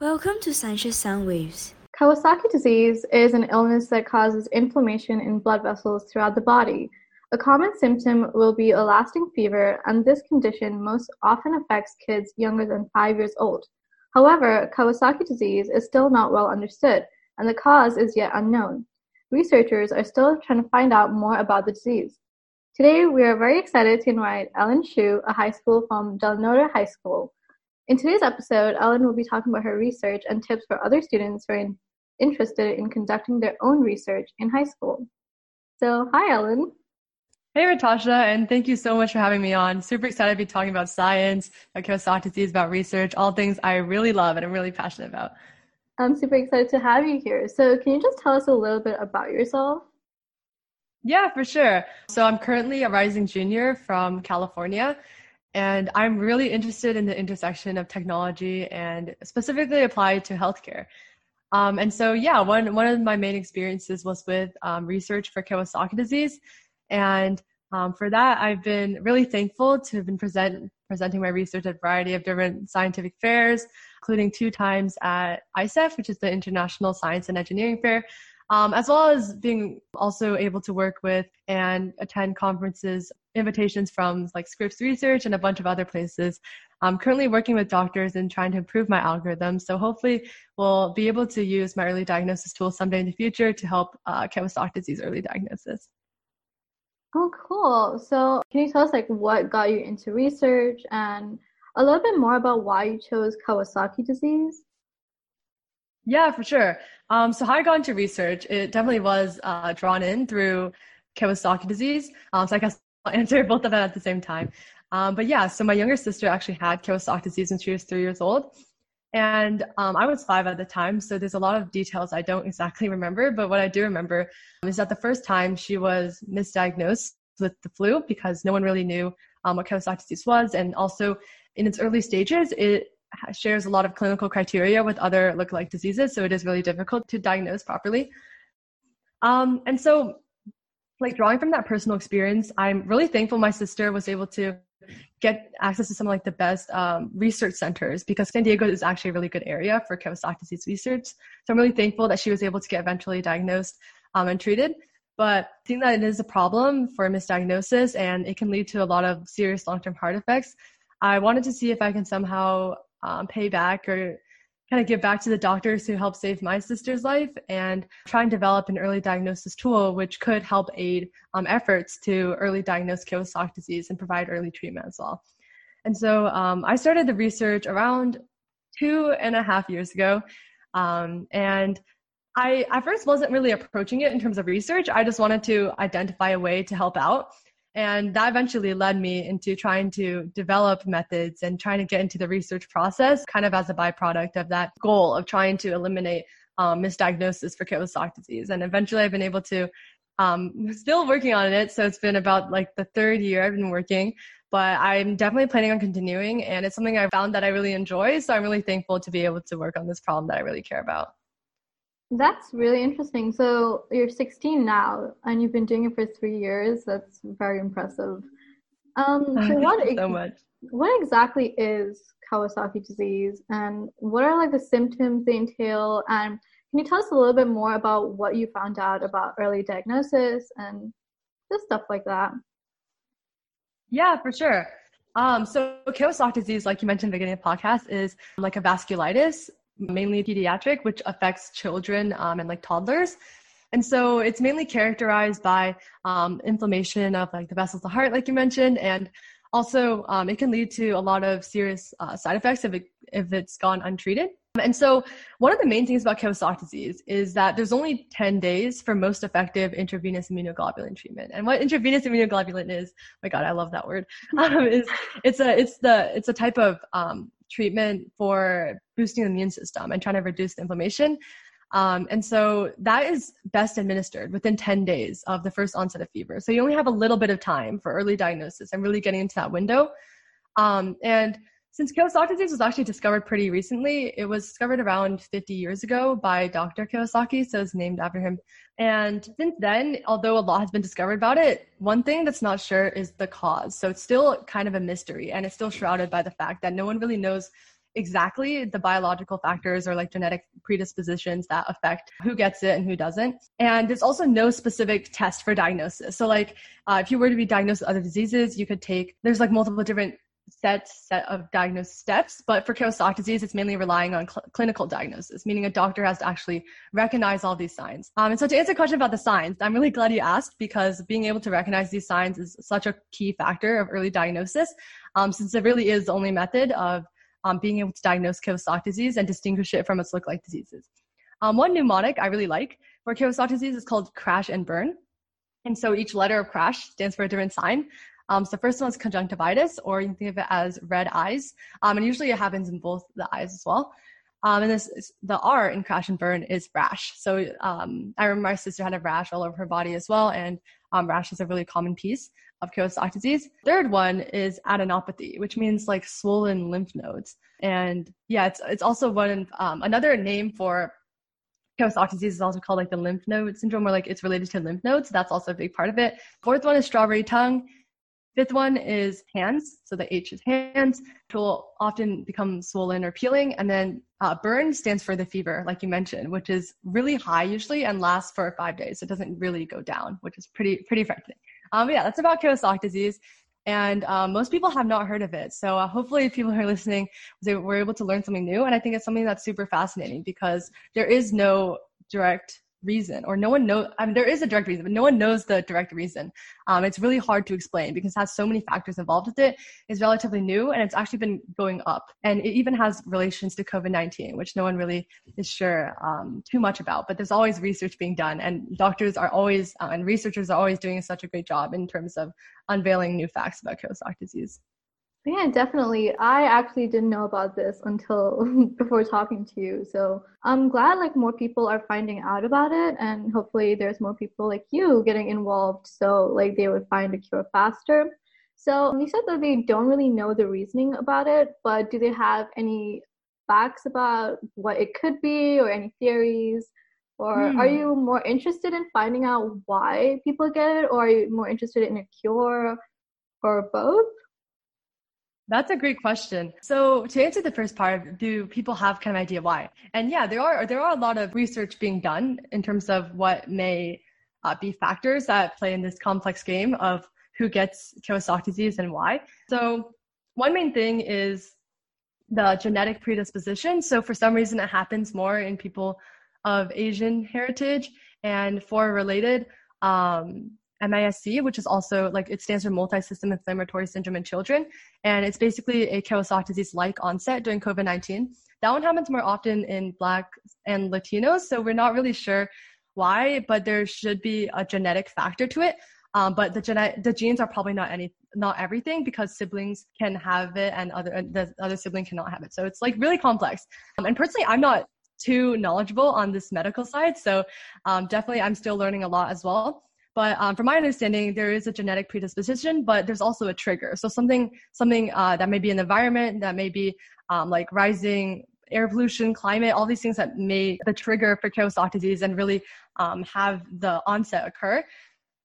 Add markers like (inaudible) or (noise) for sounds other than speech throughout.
Welcome to Sciential Sound Waves. Kawasaki disease is an illness that causes inflammation in blood vessels throughout the body. A common symptom will be a lasting fever, and this condition most often affects kids younger than five years old. However, Kawasaki disease is still not well understood, and the cause is yet unknown. Researchers are still trying to find out more about the disease. Today, we are very excited to invite Ellen Shu, a high school from Del Norte High School. In today's episode, Ellen will be talking about her research and tips for other students who are in, interested in conducting their own research in high school. So, hi, Ellen. Hey, Natasha, and thank you so much for having me on. Super excited to be talking about science, about Kawasaki disease, about research, all things I really love and I'm really passionate about. I'm super excited to have you here. So, can you just tell us a little bit about yourself? Yeah, for sure. So, I'm currently a rising junior from California, and I'm really interested in the intersection of technology and specifically applied to healthcare. Um, and so, yeah, one, one of my main experiences was with um, research for Kawasaki disease. And um, for that, I've been really thankful to have been present, presenting my research at a variety of different scientific fairs, including two times at ISEF, which is the International Science and Engineering Fair, um, as well as being also able to work with and attend conferences, invitations from like Scripps Research and a bunch of other places. I'm currently working with doctors and trying to improve my algorithm. So hopefully we'll be able to use my early diagnosis tool someday in the future to help uh, Kawasaki disease early diagnosis. Oh, cool. So can you tell us like what got you into research and a little bit more about why you chose Kawasaki disease? Yeah, for sure. Um, so how I got into research, it definitely was uh, drawn in through Kawasaki disease. Um, so I guess (laughs) I'll answer both of them at the same time. Um, but yeah, so my younger sister actually had Kawasaki disease when she was three years old. And um, I was five at the time, so there's a lot of details I don't exactly remember. But what I do remember is that the first time she was misdiagnosed with the flu because no one really knew um, what Kawasaki disease was. And also in its early stages, it shares a lot of clinical criteria with other lookalike diseases, so it is really difficult to diagnose properly. Um, and so, like drawing from that personal experience, I'm really thankful my sister was able to get access to some of like the best um, research centers because San Diego is actually a really good area for Kawasaki disease research. So I'm really thankful that she was able to get eventually diagnosed um, and treated. But think that it is a problem for misdiagnosis and it can lead to a lot of serious long-term heart effects. I wanted to see if I can somehow um, pay back or kind of give back to the doctors who helped save my sister's life and try and develop an early diagnosis tool which could help aid um, efforts to early diagnose Kawasaki disease and provide early treatment as well. And so um, I started the research around two and a half years ago. Um, and I at first wasn't really approaching it in terms of research. I just wanted to identify a way to help out. And that eventually led me into trying to develop methods and trying to get into the research process, kind of as a byproduct of that goal of trying to eliminate um, misdiagnosis for Kawasaki disease. And eventually I've been able to, um, (laughs) still working on it. So it's been about like the third year I've been working, but I'm definitely planning on continuing. And it's something I found that I really enjoy. So I'm really thankful to be able to work on this problem that I really care about. That's really interesting. So you're 16 now, and you've been doing it for three years. That's very impressive. Um, (laughs) so what so much. What exactly is Kawasaki disease, and what are like the symptoms they entail? And can you tell us a little bit more about what you found out about early diagnosis and just stuff like that? Yeah, for sure. Um, so Kawasaki disease, like you mentioned in the beginning of the podcast, is like a vasculitis mainly pediatric, which affects children um, and like toddlers. And so it's mainly characterized by um, inflammation of like the vessels of the heart, like you mentioned, and also um, it can lead to a lot of serious uh, side effects if it if it's gone untreated. And so one of the main things about Kawasaki disease is that there's only 10 days for most effective intravenous immunoglobulin treatment. And what intravenous immunoglobulin is, oh my God, I love that word. (laughs) Um, is it's a it's the it's a type of um, treatment for boosting the immune system and trying to reduce the inflammation. Um, and so that is best administered within 10 days of the first onset of fever. So you only have a little bit of time for early diagnosis and really getting into that window. Um, and since Kawasaki disease was actually discovered pretty recently, it was discovered around 50 years ago by Dr. Kawasaki, so it's named after him. And since then, although a lot has been discovered about it, one thing that's not sure is the cause. So it's still kind of a mystery, and it's still shrouded by the fact that no one really knows exactly the biological factors or like genetic predispositions that affect who gets it and who doesn't. And there's also no specific test for diagnosis. So like uh, if you were to be diagnosed with other diseases, you could take, there's like multiple different set set of diagnosed steps but for Kawasaki disease it's mainly relying on cl- clinical diagnosis meaning a doctor has to actually recognize all these signs um, and so to answer a question about the signs i'm really glad you asked because being able to recognize these signs is such a key factor of early diagnosis um, since it really is the only method of um, being able to diagnose Kawasaki disease and distinguish it from its look-like diseases. Um, one mnemonic I really like for Kawasaki disease is called crash and burn. And so each letter of crash stands for a different sign. Um, so the first one is conjunctivitis, or you can think of it as red eyes. Um, and usually it happens in both the eyes as well. Um, and this the R in crash and burn is rash. So um, I remember my sister had a rash all over her body as well, and um, rash is a really common piece of Kawasaki disease. Third one is adenopathy, which means like swollen lymph nodes. And yeah, it's it's also one um, another name for Kawasaki disease is also called like the lymph node syndrome, or like it's related to lymph nodes. That's also a big part of it. Fourth one is strawberry tongue. Fifth one is hands. So the H is hands. It will often become swollen or peeling. And then uh, burn stands for the fever, like you mentioned, which is really high usually and lasts for five days. It doesn't really go down, which is pretty pretty frightening. Um, yeah, that's about Kawasaki disease. And um, most people have not heard of it. So uh, hopefully people who are listening they were able to learn something new. And I think it's something that's super fascinating because there is no direct reason or no one knows I mean there is a direct reason but no one knows the direct reason. Um, it's really hard to explain because it has so many factors involved with it. It's relatively new and it's actually been going up. And it even has relations to covid-19 which no one really is sure um, too much about but there's always research being done and doctors are always uh, and researchers are always doing such a great job in terms of unveiling new facts about Kawasaki disease yeah, definitely. I actually didn't know about this until (laughs) before talking to you. So I'm glad like more people are finding out about it and hopefully there's more people like you getting involved so like they would find a cure faster. So you said that they don't really know the reasoning about it, but do they have any facts about what it could be or any theories? Or hmm. are you more interested in finding out why people get it or are you more interested in a cure or both? That's a great question. So to answer the first part, do people have kind of idea why? And yeah, there are there are a lot of research being done in terms of what may uh, be factors that play in this complex game of who gets Kawasaki disease and why. So one main thing is the genetic predisposition. So for some reason, it happens more in people of Asian heritage and for related um, MISC, which is also like it stands for multi-system inflammatory syndrome in children, and it's basically a Kawasaki disease-like onset during COVID-19. That one happens more often in Black and Latinos, so we're not really sure why, but there should be a genetic factor to it. Um, but the genetic the genes are probably not any not everything because siblings can have it and other the other sibling cannot have it. So it's like really complex. Um, and personally, I'm not too knowledgeable on this medical side, so um, definitely I'm still learning a lot as well. But um, from my understanding, there is a genetic predisposition, but there's also a trigger. So something something uh, that may be an environment, that may be um, like rising air pollution, climate, all these things that may the trigger for Kawasaki disease and really um, have the onset occur.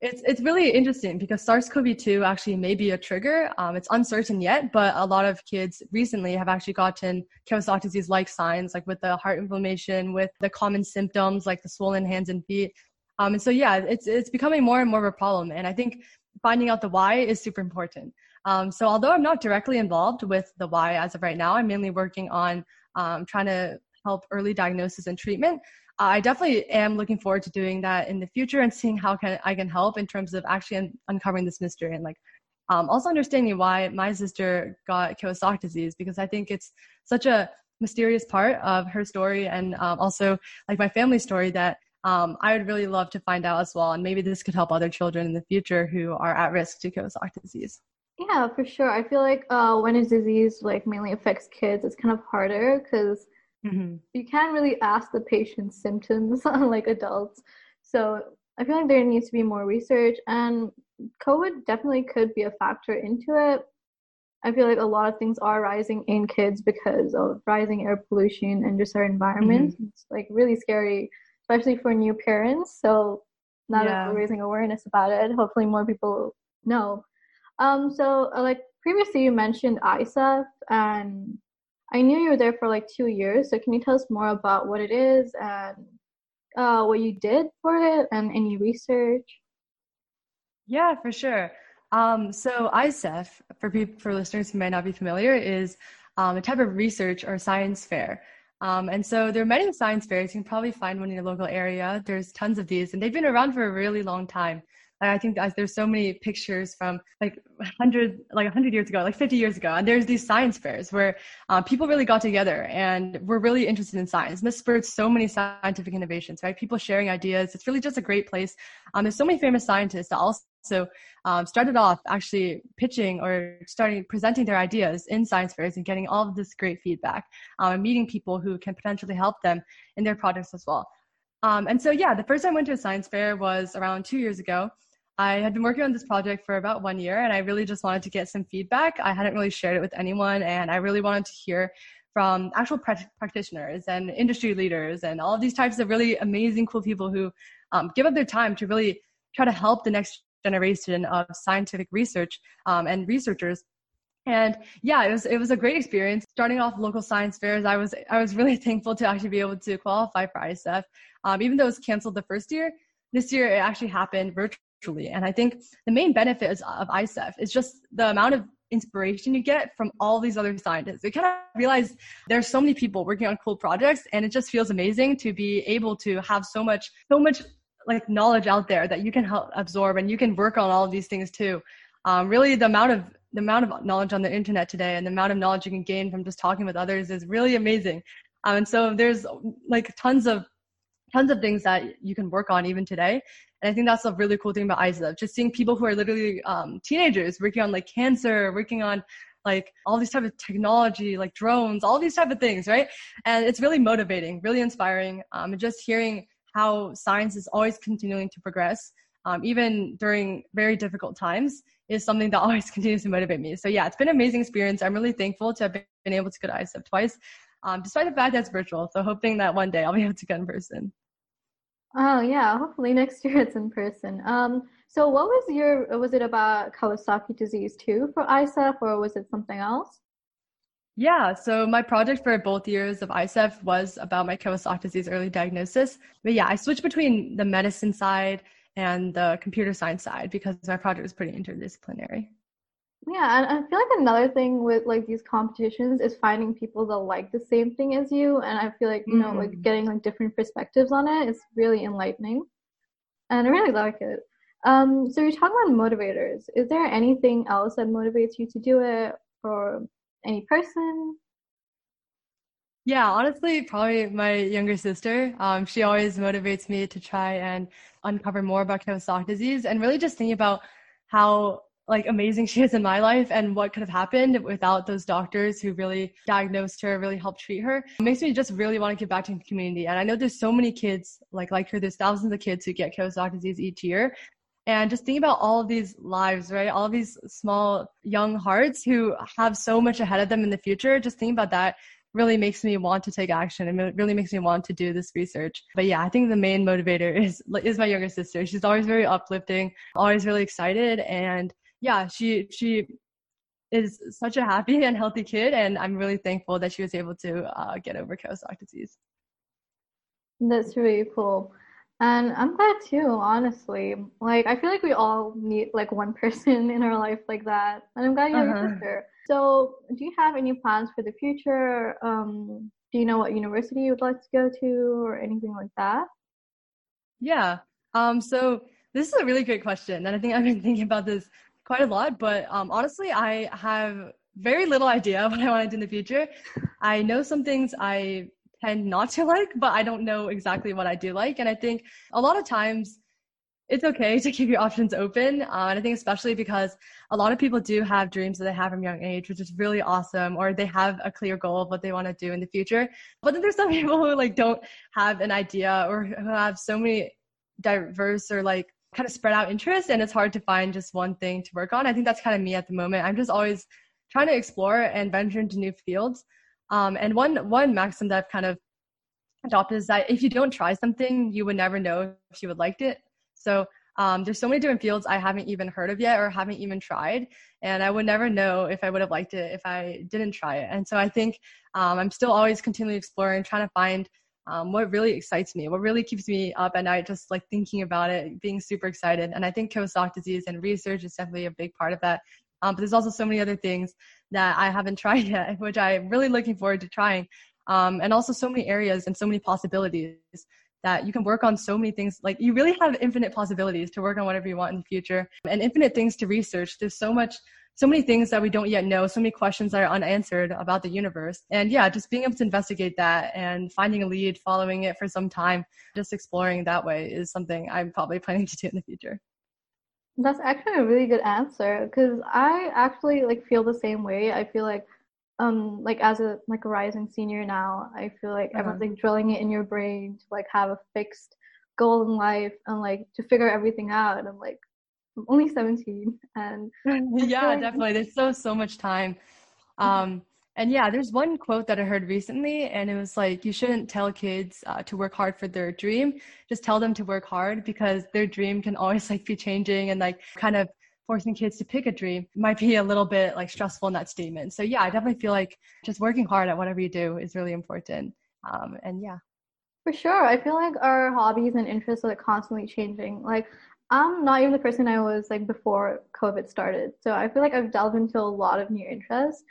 It's it's really interesting because SARS-CoV-2 actually may be a trigger. Um, it's uncertain yet, but a lot of kids recently have actually gotten Kawasaki disease-like signs, like with the heart inflammation, with the common symptoms like the swollen hands and feet. Um, and so yeah, it's it's becoming more and more of a problem. And I think finding out the why is super important. Um, so although I'm not directly involved with the why as of right now, I'm mainly working on um, trying to help early diagnosis and treatment. I definitely am looking forward to doing that in the future and seeing how can I can help in terms of actually un- uncovering this mystery and like um, also understanding why my sister got Kawasaki disease because I think it's such a mysterious part of her story and um, also like my family story that um, I would really love to find out as well. And maybe this could help other children in the future who are at risk to Kawasaki disease. Yeah, for sure. I feel like uh, when a disease like mainly affects kids, it's kind of harder because mm-hmm. you can't really ask the patient's symptoms (laughs) like adults. So I feel like there needs to be more research, and COVID definitely could be a factor into it. I feel like a lot of things are rising in kids because of rising air pollution and just our environment. Mm-hmm. It's like really scary especially for new parents. So now yeah. that we're raising awareness about it, hopefully more people know. Um, so uh, like previously you mentioned ISEF and I knew you were there for like two years, so can you tell us more about what it is and uh, what you did for it and any research? Yeah, for sure. Um, so ISEF, for people, for listeners who might not be familiar, is um, a type of research or science fair. Um, and so there are many science fairs. You can probably find one in your local area. There's tons of these, and they've been around for a really long time. I think there's so many pictures from like 100, like 100 years ago, like 50 years ago. And there's these science fairs where uh, people really got together and were really interested in science. And this spurred so many scientific innovations, right? People sharing ideas. It's really just a great place. Um, there's so many famous scientists that also um, started off actually pitching or starting presenting their ideas in science fairs and getting all of this great feedback um, and meeting people who can potentially help them in their projects as well. Um, and so, yeah, the first time I went to a science fair was around two years ago. I had been working on this project for about one year and I really just wanted to get some feedback. I hadn't really shared it with anyone and I really wanted to hear from actual practitioners and industry leaders and all of these types of really amazing, cool people who um, give up their time to really try to help the next generation of scientific research um, and researchers. And yeah it was it was a great experience. Starting off local science fairs i was i was really (laughs) thankful to actually be able to qualify for ISEF um, even though it was canceled the first year this year it actually happened virtually. And I think the main benefit of ISEF is just the amount of inspiration you get from all these other scientists. You kind of realize there's so many people working on cool projects and it just feels amazing to be able to have so much, so much like knowledge out there that you can help absorb and you can work on all of these things too. Um, really the amount of the amount of knowledge on the internet today and the amount of knowledge you can gain from just talking with others is really amazing. Um, and so there's like tons of tons of things that you can work on even today. And I think that's a really cool thing about ISA, just seeing people who are literally um, teenagers working on like cancer, working on like all these type of technology, like drones, all these type of things, right? And it's really motivating, really inspiring. Um, and just hearing how science is always continuing to progress, um, even during very difficult times, is something that (laughs) always continues to motivate me. So yeah, it's been an amazing experience. I'm really thankful to have been able to go to ISEF twice, um, despite the fact that it's virtual. So hoping that one day I'll be able to go in person. Oh yeah, hopefully next year it's in person. Um, so what was your was it about Kawasaki disease too for ISEF or was it something else? Yeah, so my project for both years of ISEF was about my Kawasaki disease early diagnosis. But yeah, I switched between the medicine side and the computer science side because my project was pretty interdisciplinary. Yeah, and I feel like another thing with like these competitions is finding people that like the same thing as you. And I feel like, you know, mm. like getting like different perspectives on it is really enlightening. And I really like it. Um, so you're talking about motivators. Is there anything else that motivates you to do it or any person? Yeah, honestly, probably my younger sister. Um, she always motivates me to try and uncover more about Kawasaki disease and really just thinking about how like amazing (laughs) she is in my life and what could have happened without those doctors who really diagnosed her, really helped treat her. It makes me just really want to give back to the community. And I know there's so many kids like like her. There's thousands of kids who get Kawasaki disease each year. And just think about all of these lives, right? All of these small young hearts who have so much ahead of them in the future. Just think about that really makes me want to take action and it really makes me want to do this research. But yeah, I think the main motivator is is my younger sister. She's always very uplifting, always really excited and yeah, she she is such a happy and healthy kid, and I'm really thankful that she was able to uh, get over Kawasaki disease. That's really cool. And I'm glad too, honestly. Like I feel like we all need like one (laughs) person in our life like that. And I'm glad you have uh-huh. a sister. So do you have any plans for the future? Um, do you know what university you would like to go to or anything like that? Yeah. Um, so this is a really great question. And I think I've been thinking about this quite a lot, but um, honestly, I have very little idea (laughs) what I want to do in the future. I know some things I tend not to like, but I don't know exactly what I do like. And I think a lot of times it's okay to (laughs) keep your options open. Uh, and I think especially because a lot of people do have dreams that they have from young age, which is really awesome, or they have a clear goal of what they want to do in the future. But then there's some (laughs) people who like don't have an idea or who have so many diverse or like kind of spread out interests and it's hard to find just one thing to work on. I think that's kind of me at the moment. I'm just always trying to explore and venture into new fields. Um, and one one maxim that I've kind of adopted is that if you don't try something, you would never know if you would like it. So um, there's so many different fields I haven't even heard of yet or haven't even tried. And I would never know if I would have liked it if I didn't try it. And so I think um, I'm still always continually exploring, trying to find um, what really excites me, what really keeps me up at night, just like thinking about it, being super excited. And I think Kawasaki disease and research is definitely a big part of that. Um, but there's also so many other things that I haven't (laughs) tried yet, which I'm really looking forward to trying. Um, and also so many areas and so many possibilities that you can work on so many things. Like you really have infinite possibilities to work on whatever you want in the future and infinite things to research. There's so much, so many things that we don't yet know, so many questions that are unanswered about the universe. And yeah, just being able to investigate that and finding a lead, following it for some time, just exploring that way is something I'm probably (laughs) planning to do in the future. That's actually a really good answer because I actually like feel the same way. I feel like um like as a like a rising senior now i feel like uh-huh. everyone's like drilling it in your brain to like have a fixed goal in life and like to figure everything out i'm like i'm only 17 and (laughs) (laughs) yeah definitely there's so so much time mm-hmm. um and yeah there's one quote that i heard recently and it was like you shouldn't tell kids uh, to work hard for their dream just tell them to work hard because their dream can always like be changing and like kind of forcing kids to pick a dream might be a little bit like stressful in that statement. So yeah, I definitely feel like just working hard at whatever you do is really important. Um, and yeah. For sure. I feel like our hobbies and interests are like constantly changing. Like I'm not even the person I was like before COVID started. So I feel like I've delved into a lot of new interests.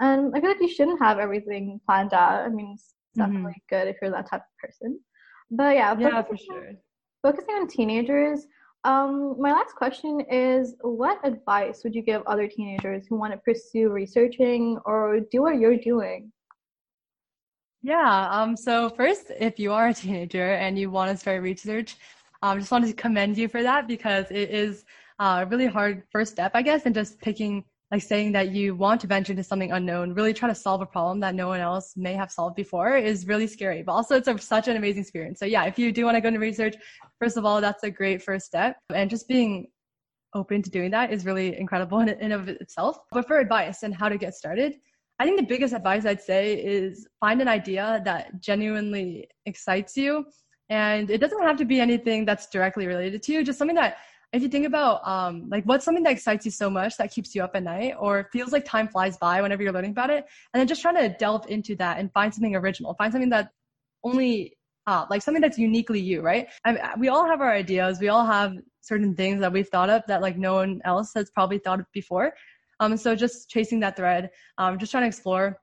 And I feel like you shouldn't have everything planned out. I mean, it's mm-hmm. definitely mm-hmm. good if you're that type of person. But yeah, yeah, for sure. Focusing on teenagers, um, my last question is What advice would you give other teenagers who want to pursue researching or do what you're doing? Yeah, um, so first, if you are a teenager and you want to start research, I um, just wanted to commend you for that because it is uh, a really hard first step, I guess, in just picking like saying that you want to venture into something unknown, really try to solve a problem that no one else may have solved before is really scary. But also, it's a, such an amazing experience. So, yeah, if you do want to go into research, first of all, that's a great first step. And just being open to doing that is really incredible in and of itself. But for advice and how to get started, I think the biggest advice I'd say is find an idea that genuinely excites you. And it doesn't have to be anything that's directly related to you, just something that if you think about um, like what's something that excites you so much that keeps you up at night or feels like time flies by whenever you're learning about it? And then just trying to delve into that and find something original find something that only uh, like something that's uniquely you right? I mean, we all have our ideas. We all have certain things that we've thought of that like no one else has probably thought of before. Um, so just chasing that thread um, just trying to explore.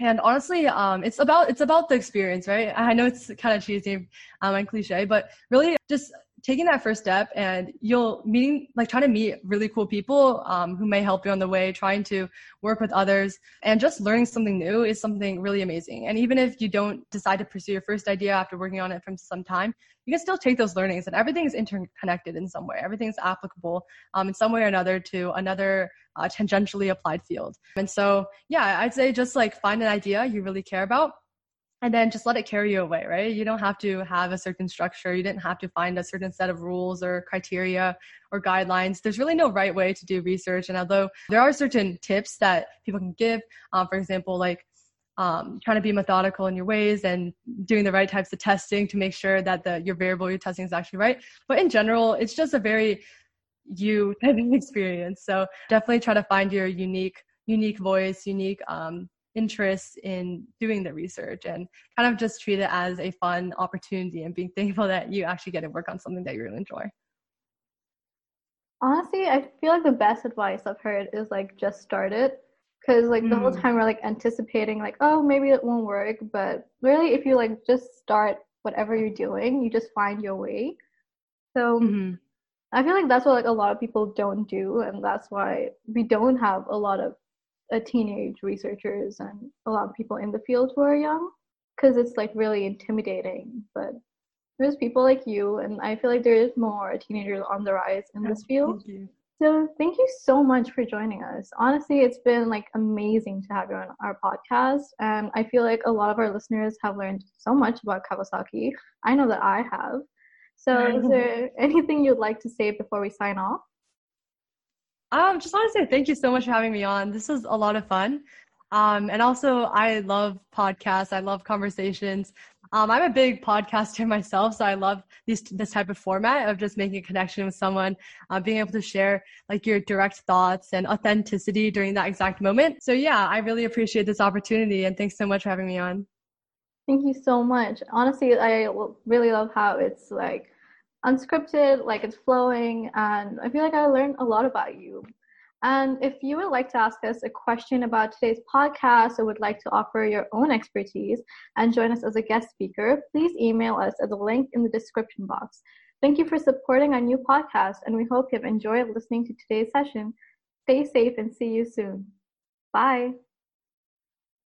And honestly um, it's about it's about the experience right? I know it's kind of cheesy um, and cliche but really just taking that first step and you'll meeting like trying to meet really cool people um, who may help you on the way trying to work with others and just learning something new is something really amazing. And even if you don't decide to pursue your first idea after working on it for some time you can still take those learnings and everything is interconnected in some way. Everything is applicable um, in some way or another to another uh, tangentially applied field. And so yeah i'd say just like find an idea you really care about and then just let it carry you away, right? You don't have to have a certain structure. You didn't have to find a certain set of rules or criteria or guidelines. There's really no right way to do research. And although there are certain tips that people can give, um, for example, like um, trying to be methodical in your ways and doing the right types of testing to make sure that the your variable you're testing is actually right. But in general, it's just a very you (laughs) type of experience. So definitely try to find your unique unique voice, unique um, interest in doing the research and kind of just treat it as a fun opportunity and being thankful that you actually get to work on something that you really enjoy. Honestly, I feel like the best advice I've heard is like just start it. Cause like the whole mm. time we're like anticipating like, oh maybe it won't work. But really if you like just start whatever you're doing, you just find your way. So mm-hmm. I feel like that's what like a lot of people don't do and that's why we don't have a lot of uh, teenage researchers and a lot of people in the field who are young because it's like really intimidating. But there's people like you and i feel like there is more teenagers on the rise in this field. thank so thank you so much for joining us. Honestly it's been like amazing to have you on our podcast and i feel like a lot of our listeners have learned so much about kawasaki. I know that i have. So is (laughs) there anything you'd like to say before we sign off um, just want to say thank you so much for having me on. This was a lot of fun. Um, and also, I love podcasts. I love conversations. Um, I'm a big podcaster (laughs) myself, so I love this this type of format of just making a connection with someone, uh, being able to share like your direct thoughts and authenticity during that exact moment. So yeah, I really appreciate this opportunity, and thanks so much for having me on. Thank you so much. Honestly, I really love how it's like unscripted, like it's flowing, and I feel like I learned a lot about you. And if you would like to ask us a question about today's podcast or would like to offer your own expertise and join us as a guest speaker, please email us at the link in the description box. Thank you for supporting our new podcast, and we hope you've enjoyed listening to today's session. Stay safe and see you soon. Bye.